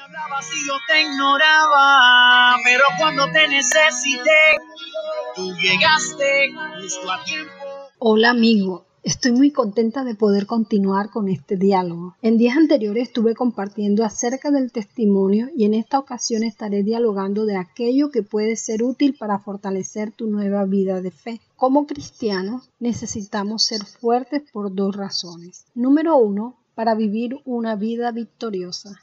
hablabas y yo te ignoraba, pero cuando te necesité, tú llegaste. Hola amigo, Estoy muy contenta de poder continuar con este diálogo. En días anteriores estuve compartiendo acerca del testimonio y en esta ocasión estaré dialogando de aquello que puede ser útil para fortalecer tu nueva vida de fe. Como cristianos necesitamos ser fuertes por dos razones. Número uno, para vivir una vida victoriosa.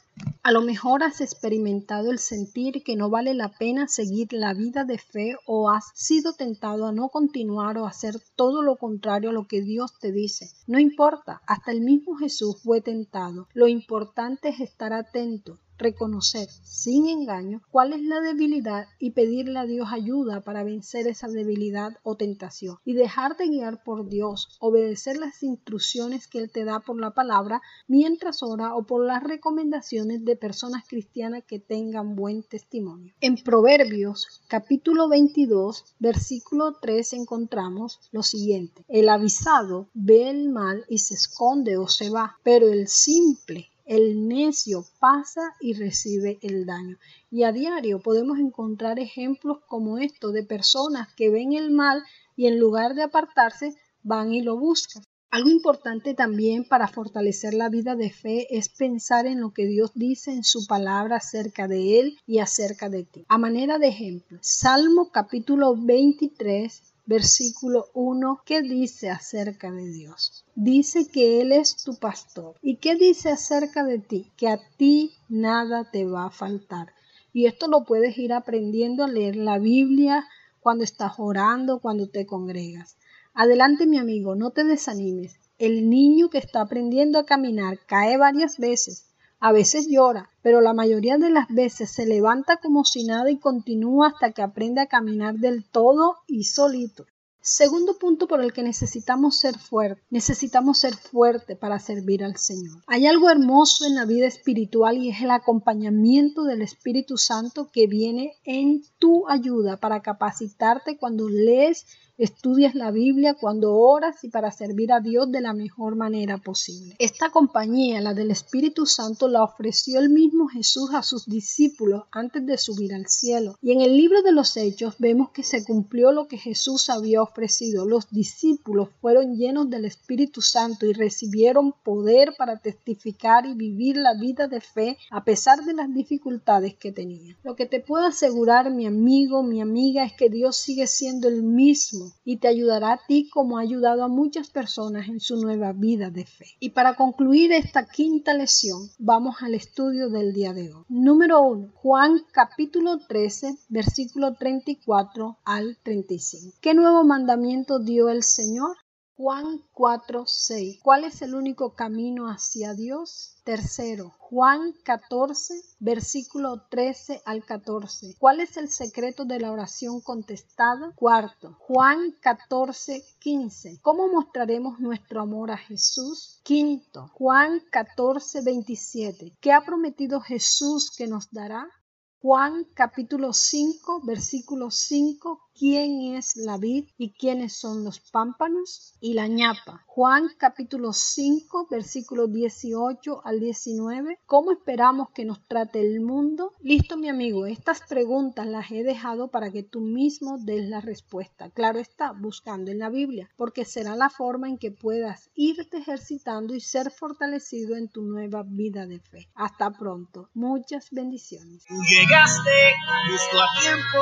A lo mejor has experimentado el sentir que no vale la pena seguir la vida de fe o has sido tentado a no continuar o hacer todo lo contrario a lo que Dios te dice. No importa, hasta el mismo Jesús fue tentado. Lo importante es estar atento, reconocer sin engaño cuál es la debilidad y pedirle a Dios ayuda para vencer esa debilidad o tentación y dejar de guiar por Dios, obedecer las instrucciones que Él te da por la palabra mientras ora o por las recomendaciones de personas cristianas que tengan buen testimonio. En Proverbios capítulo 22 versículo 3 encontramos lo siguiente, el avisado ve el mal y se esconde o se va, pero el simple el necio pasa y recibe el daño. Y a diario podemos encontrar ejemplos como estos de personas que ven el mal y en lugar de apartarse van y lo buscan. Algo importante también para fortalecer la vida de fe es pensar en lo que Dios dice en su palabra acerca de Él y acerca de ti. A manera de ejemplo, Salmo capítulo 23, versículo 1, ¿qué dice acerca de Dios? Dice que Él es tu pastor. ¿Y qué dice acerca de ti? Que a ti nada te va a faltar. Y esto lo puedes ir aprendiendo a leer la Biblia cuando estás orando, cuando te congregas. Adelante mi amigo, no te desanimes. El niño que está aprendiendo a caminar cae varias veces, a veces llora, pero la mayoría de las veces se levanta como si nada y continúa hasta que aprende a caminar del todo y solito. Segundo punto por el que necesitamos ser fuertes. Necesitamos ser fuertes para servir al Señor. Hay algo hermoso en la vida espiritual y es el acompañamiento del Espíritu Santo que viene en tu ayuda para capacitarte cuando lees estudias la Biblia, cuando oras y para servir a Dios de la mejor manera posible. Esta compañía, la del Espíritu Santo, la ofreció el mismo Jesús a sus discípulos antes de subir al cielo. Y en el libro de los Hechos vemos que se cumplió lo que Jesús había ofrecido. Los discípulos fueron llenos del Espíritu Santo y recibieron poder para testificar y vivir la vida de fe a pesar de las dificultades que tenían. Lo que te puedo asegurar, mi amigo, mi amiga, es que Dios sigue siendo el mismo y te ayudará a ti como ha ayudado a muchas personas en su nueva vida de fe. Y para concluir esta quinta lección, vamos al estudio del día de hoy. Número 1. Juan capítulo 13, versículo 34 al 35. ¿Qué nuevo mandamiento dio el Señor? Juan 4, 6. ¿Cuál es el único camino hacia Dios? Tercero, Juan 14, versículo 13 al 14. ¿Cuál es el secreto de la oración contestada? Cuarto, Juan 14, 15. ¿Cómo mostraremos nuestro amor a Jesús? Quinto, Juan 14, 27. ¿Qué ha prometido Jesús que nos dará? Juan capítulo 5, versículo 5, ¿quién es la vid y quiénes son los pámpanos? Y la ñapa. Juan capítulo 5, versículo 18 al 19, ¿cómo esperamos que nos trate el mundo? Listo, mi amigo, estas preguntas las he dejado para que tú mismo des la respuesta. Claro está, buscando en la Biblia, porque será la forma en que puedas irte ejercitando y ser fortalecido en tu nueva vida de fe. Hasta pronto. Muchas bendiciones llegaste justo a tiempo.